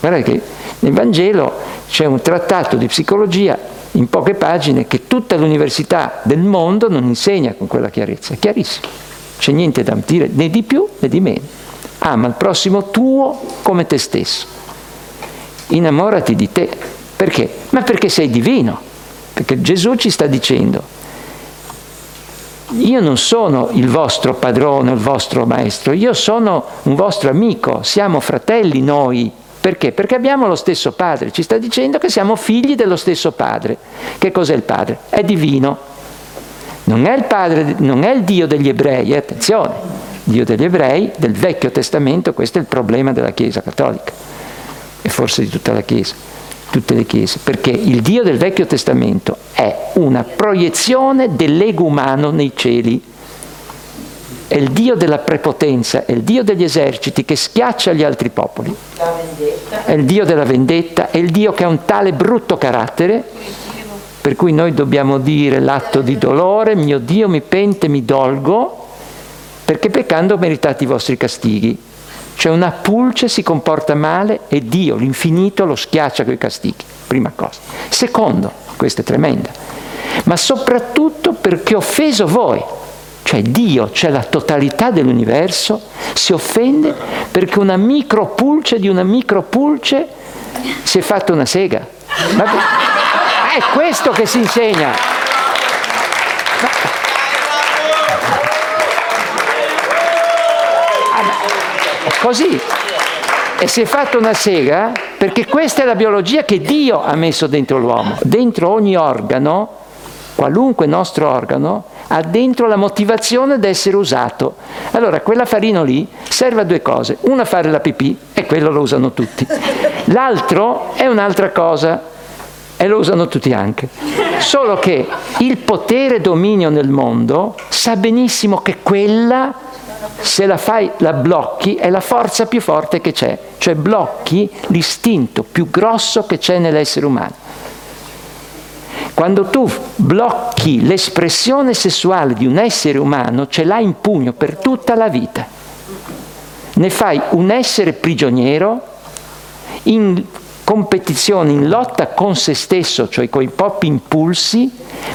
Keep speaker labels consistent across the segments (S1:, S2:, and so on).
S1: Guardate che nel Vangelo c'è un trattato di psicologia in poche pagine che tutta l'università del mondo non insegna con quella chiarezza, è chiarissimo. C'è niente da dire né di più né di meno. Ama il prossimo tuo come te stesso. Innamorati di te. Perché? Ma perché sei divino. Perché Gesù ci sta dicendo, io non sono il vostro padrone, il vostro maestro, io sono un vostro amico, siamo fratelli noi. Perché? Perché abbiamo lo stesso padre, ci sta dicendo che siamo figli dello stesso padre. Che cos'è il padre? È divino. Non è il padre, non è il Dio degli ebrei, eh, attenzione, Dio degli ebrei, del Vecchio Testamento, questo è il problema della Chiesa cattolica e forse di tutta la Chiesa, tutte le Chiese, perché il Dio del Vecchio Testamento è una proiezione dell'ego umano nei cieli è il Dio della prepotenza, è il Dio degli eserciti che schiaccia gli altri popoli. È il Dio della vendetta, è il Dio che ha un tale brutto carattere per cui noi dobbiamo dire l'atto di dolore, mio Dio mi pente, mi dolgo, perché peccando ho meritato i vostri castighi. Cioè una pulce si comporta male e Dio, l'infinito, lo schiaccia con i castighi, prima cosa. Secondo, questa è tremenda, ma soprattutto perché ho offeso voi cioè Dio, cioè la totalità dell'universo, si offende perché una micropulce di una micropulce si è fatta una sega. Ma è questo che si insegna. Così. E si è fatta una sega perché questa è la biologia che Dio ha messo dentro l'uomo. Dentro ogni organo, qualunque nostro organo, ha dentro la motivazione ad essere usato. Allora quell'affarino lì serve a due cose, una fare la pipì e quello lo usano tutti, l'altro è un'altra cosa e lo usano tutti anche. Solo che il potere dominio nel mondo sa benissimo che quella, se la fai, la blocchi, è la forza più forte che c'è, cioè blocchi l'istinto più grosso che c'è nell'essere umano. Quando tu blocchi l'espressione sessuale di un essere umano, ce l'hai in pugno per tutta la vita. Ne fai un essere prigioniero in competizione, in lotta con se stesso, cioè con i propri impulsi,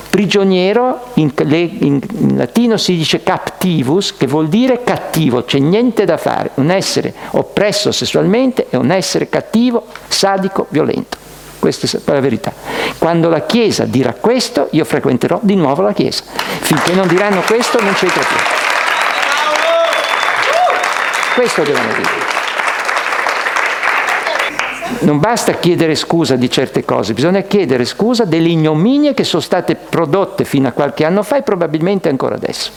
S1: prigioniero, in, in, in, latino si dice captivus, che vuol dire cattivo, c'è niente da fare, un essere oppresso sessualmente è un essere cattivo, sadico, violento. Questa è la verità. Quando la Chiesa dirà questo, io frequenterò di nuovo la Chiesa. Finché non diranno questo, non c'entro più. Questo devono dire. Non basta chiedere scusa di certe cose, bisogna chiedere scusa delle ignominie che sono state prodotte fino a qualche anno fa e probabilmente ancora adesso.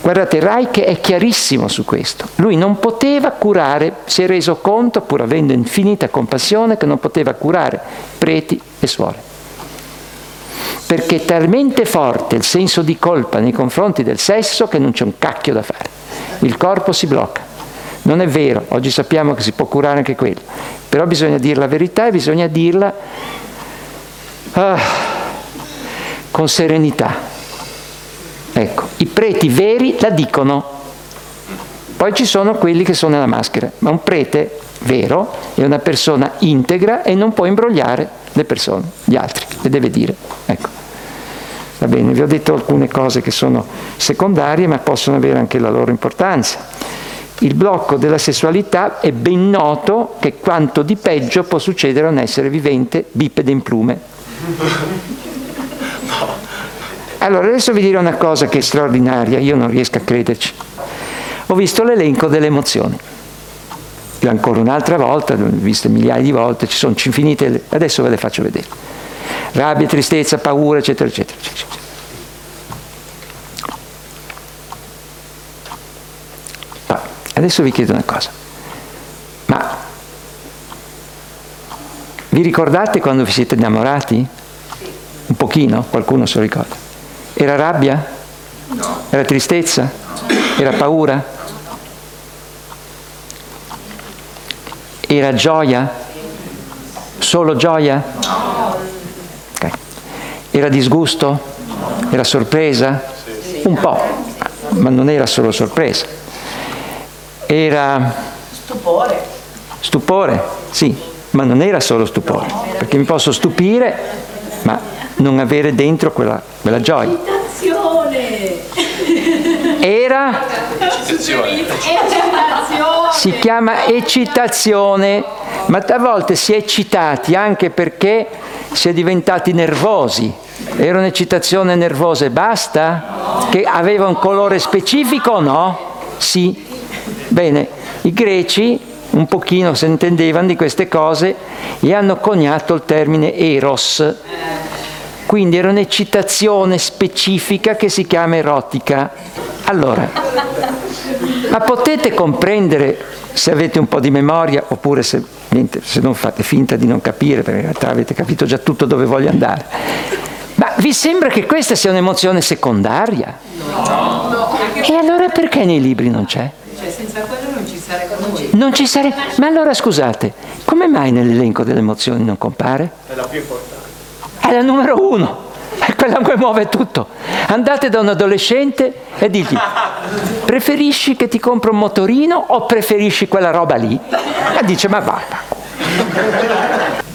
S1: Guardate, Reich è chiarissimo su questo. Lui non poteva curare, si è reso conto, pur avendo infinita compassione, che non poteva curare preti e suore. Perché è talmente forte il senso di colpa nei confronti del sesso che non c'è un cacchio da fare. Il corpo si blocca. Non è vero, oggi sappiamo che si può curare anche quello, però bisogna dire la verità e bisogna dirla ah, con serenità Ecco, i preti veri la dicono. Poi ci sono quelli che sono nella maschera, ma un prete vero è una persona integra e non può imbrogliare le persone, gli altri, le deve dire. Ecco. Va bene, vi ho detto alcune cose che sono secondarie, ma possono avere anche la loro importanza. Il blocco della sessualità è ben noto che quanto di peggio può succedere a un essere vivente bipede in plume. Allora, adesso vi dirò una cosa che è straordinaria, io non riesco a crederci. Ho visto l'elenco delle emozioni. Io ancora un'altra volta, l'ho visto migliaia di volte, ci sono infinite, adesso ve le faccio vedere. Rabbia, tristezza, paura, eccetera, eccetera, eccetera. Adesso vi chiedo una cosa. Ma vi ricordate quando vi siete innamorati? Un pochino? Qualcuno se lo ricorda? Era rabbia? No. Era tristezza? No. Era paura? Era gioia? Solo gioia? No. Okay. Era disgusto? Era sorpresa? Un po', ma non era solo sorpresa. Era
S2: stupore.
S1: Stupore, sì, ma non era solo stupore, perché mi posso stupire, non avere dentro quella, quella gioia. Era? Si chiama eccitazione, ma a volte si è eccitati anche perché si è diventati nervosi. Era un'eccitazione nervosa e basta? Che aveva un colore specifico o no? Sì. Bene, i greci un pochino si intendevano di queste cose e hanno coniato il termine eros. Quindi era un'eccitazione specifica che si chiama erotica. Allora, ma potete comprendere, se avete un po' di memoria, oppure se, se non fate finta di non capire, perché in realtà avete capito già tutto dove voglio andare, ma vi sembra che questa sia un'emozione secondaria? No. E allora perché nei libri non c'è? Cioè, senza quello non ci sarebbe noi. Non ci sarebbe. Ma allora scusate, come mai nell'elenco delle emozioni non compare? È la più importante. È la numero uno. È quella che muove tutto. Andate da un adolescente e digli, preferisci che ti compro un motorino o preferisci quella roba lì? E dice, ma.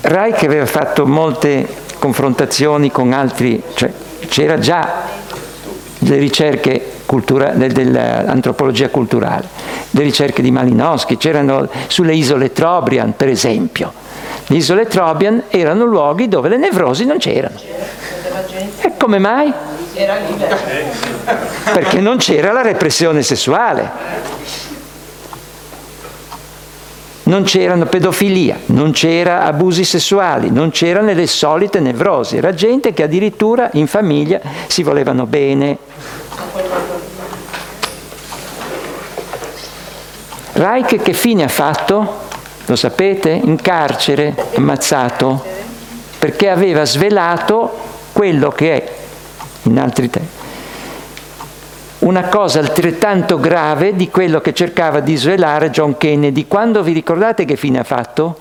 S1: Rai che aveva fatto molte confrontazioni con altri, cioè c'era già le ricerche cultura, dell'antropologia culturale, le ricerche di Malinowski, c'erano sulle isole Trobriand per esempio. Le isole Trobriand erano luoghi dove le nevrosi non c'erano. E come mai? Perché non c'era la repressione sessuale. non c'erano pedofilia, non c'era abusi sessuali, non c'erano le solite nevrosi, era gente che addirittura in famiglia si volevano bene. Reich che fine ha fatto? Lo sapete? In carcere, ammazzato, perché aveva svelato quello che è, in altri tempi, una cosa altrettanto grave di quello che cercava di svelare John Kennedy. Quando vi ricordate che fine ha fatto?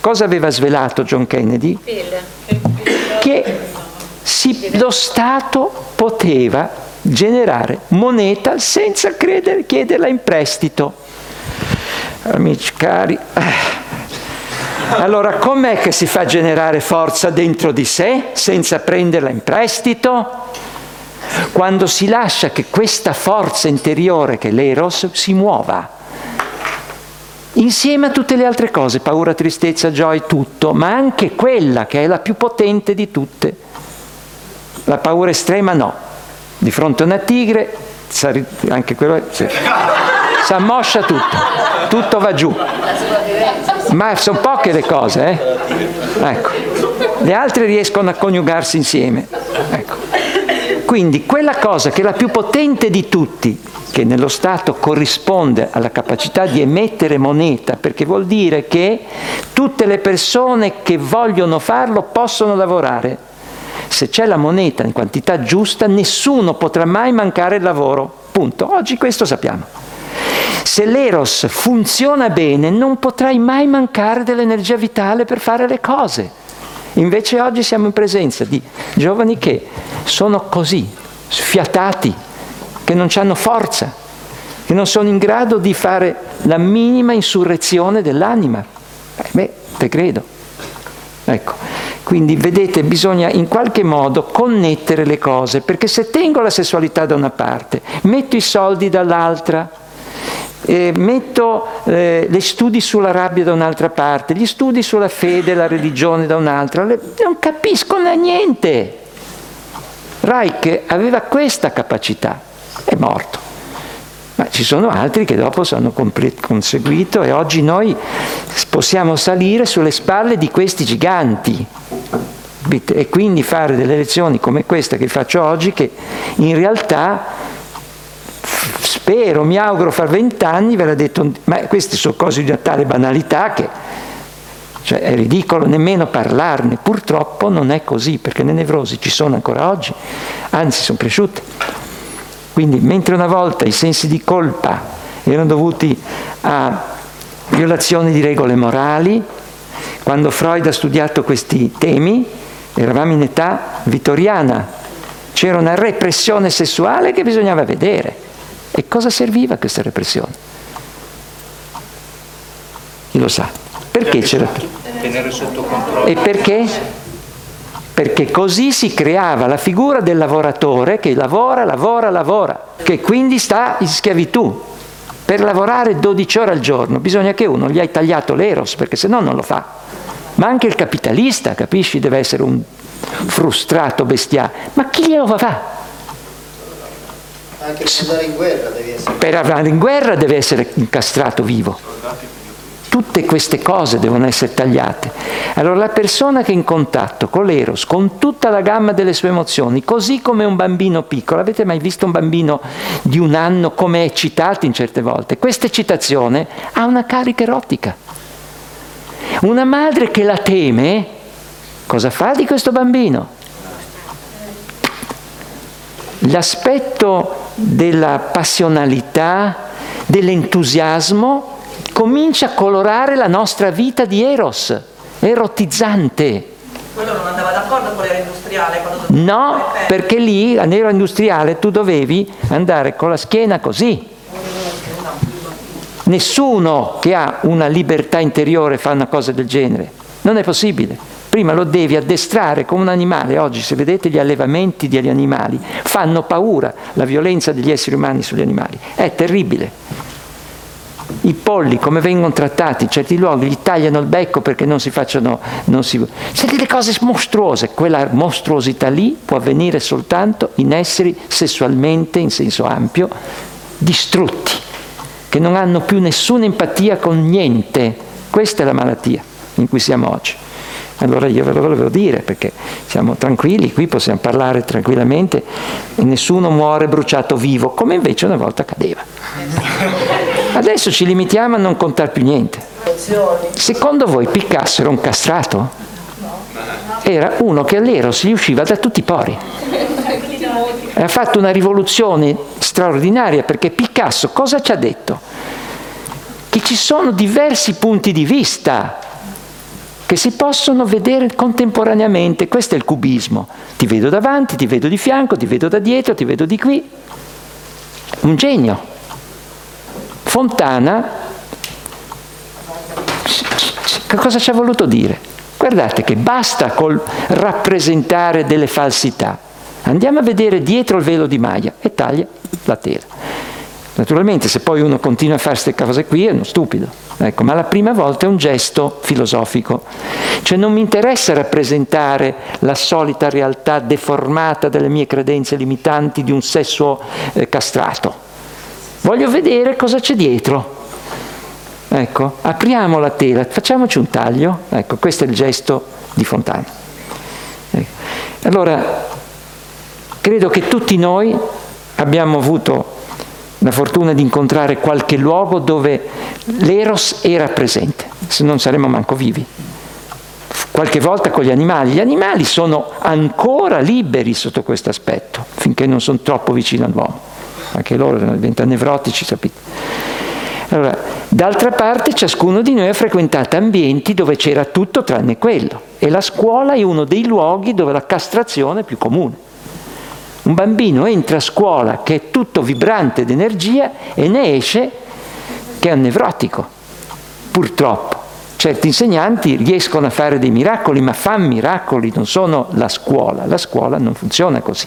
S1: Cosa aveva svelato John Kennedy? Che si, lo Stato poteva generare moneta senza credere, chiederla in prestito. Amici cari, allora com'è che si fa generare forza dentro di sé senza prenderla in prestito? Quando si lascia che questa forza interiore, che è l'eros, si muova. Insieme a tutte le altre cose, paura, tristezza, gioia, tutto, ma anche quella che è la più potente di tutte. La paura estrema no. Di fronte a una tigre, anche quello sì. Si ammoscia tutto, tutto va giù. Ma sono poche le cose, eh? Ecco. Le altre riescono a coniugarsi insieme. Ecco. Quindi quella cosa che è la più potente di tutti, che nello Stato corrisponde alla capacità di emettere moneta, perché vuol dire che tutte le persone che vogliono farlo possono lavorare. Se c'è la moneta in quantità giusta, nessuno potrà mai mancare il lavoro. Punto. Oggi questo sappiamo. Se l'eros funziona bene, non potrai mai mancare dell'energia vitale per fare le cose. Invece oggi siamo in presenza di giovani che sono così, sfiatati, che non hanno forza, che non sono in grado di fare la minima insurrezione dell'anima. Eh, beh, te credo. Ecco, quindi vedete, bisogna in qualche modo connettere le cose, perché se tengo la sessualità da una parte, metto i soldi dall'altra, eh, metto eh, gli studi sulla rabbia da un'altra parte, gli studi sulla fede e la religione da un'altra, le, non capiscono niente. Reich aveva questa capacità, è morto. Ma ci sono altri che dopo hanno conseguito e oggi noi possiamo salire sulle spalle di questi giganti e quindi fare delle lezioni come questa che faccio oggi che in realtà spero, mi auguro fra vent'anni verrà detto, ma queste sono cose di una tale banalità che cioè, è ridicolo nemmeno parlarne. Purtroppo non è così, perché le nevrosi ci sono ancora oggi, anzi sono cresciute. Quindi mentre una volta i sensi di colpa erano dovuti a violazioni di regole morali, quando Freud ha studiato questi temi, eravamo in età vittoriana, c'era una repressione sessuale che bisognava vedere. E cosa serviva questa repressione? Chi lo sa? Perché c'era?
S2: Tenere sotto controllo.
S1: E perché? Perché così si creava la figura del lavoratore che lavora, lavora, lavora, che quindi sta in schiavitù. Per lavorare 12 ore al giorno bisogna che uno gli hai tagliato l'eros, perché se no non lo fa. Ma anche il capitalista, capisci, deve essere un frustrato bestiale. Ma chi glielo fa?
S3: Anche per andare in guerra devi essere.
S1: Per andare in guerra deve essere incastrato vivo. Tutte queste cose devono essere tagliate. Allora la persona che è in contatto con l'eros, con tutta la gamma delle sue emozioni, così come un bambino piccolo, avete mai visto un bambino di un anno come è eccitato in certe volte? Questa eccitazione ha una carica erotica. Una madre che la teme, cosa fa di questo bambino? L'aspetto della passionalità, dell'entusiasmo, comincia a colorare la nostra vita di eros, erotizzante.
S4: Quello non andava d'accordo con l'era industriale?
S1: No, perché lì, nero industriale, tu dovevi andare con la schiena così. Nessuno che ha una libertà interiore fa una cosa del genere. Non è possibile. Prima lo devi addestrare come un animale. Oggi, se vedete gli allevamenti degli animali, fanno paura la violenza degli esseri umani sugli animali. È terribile. I polli, come vengono trattati in certi luoghi, gli tagliano il becco perché non si facciano... Non si... Delle cose mostruose. Quella mostruosità lì può avvenire soltanto in esseri sessualmente, in senso ampio, distrutti, che non hanno più nessuna empatia con niente. Questa è la malattia in cui siamo oggi. Allora io ve lo volevo dire perché siamo tranquilli, qui possiamo parlare tranquillamente e nessuno muore bruciato vivo, come invece una volta accadeva. Adesso ci limitiamo a non contare più niente. Secondo voi Picasso era un castrato? Era uno che all'eros gli usciva da tutti i pori. E ha fatto una rivoluzione straordinaria perché Picasso cosa ci ha detto? Che ci sono diversi punti di vista che si possono vedere contemporaneamente. Questo è il cubismo. Ti vedo davanti, ti vedo di fianco, ti vedo da dietro, ti vedo di qui. Un genio. Fontana, che cosa ci ha voluto dire? Guardate che basta col rappresentare delle falsità. Andiamo a vedere dietro il velo di Maya e taglia la tela. Naturalmente se poi uno continua a fare queste cose qui è uno stupido, ecco, ma la prima volta è un gesto filosofico. Cioè non mi interessa rappresentare la solita realtà deformata delle mie credenze limitanti di un sesso eh, castrato. Voglio vedere cosa c'è dietro. Ecco, apriamo la tela, facciamoci un taglio. Ecco, questo è il gesto di Fontana. Ecco. Allora, credo che tutti noi abbiamo avuto la fortuna di incontrare qualche luogo dove l'eros era presente, se non saremmo manco vivi. Qualche volta con gli animali. Gli animali sono ancora liberi sotto questo aspetto, finché non sono troppo vicini all'uomo anche loro diventano nevrotici, capite? Allora, d'altra parte ciascuno di noi ha frequentato ambienti dove c'era tutto tranne quello e la scuola è uno dei luoghi dove la castrazione è più comune. Un bambino entra a scuola che è tutto vibrante d'energia e ne esce che è un nevrotico, purtroppo. Certi insegnanti riescono a fare dei miracoli, ma fanno miracoli, non sono la scuola. La scuola non funziona così.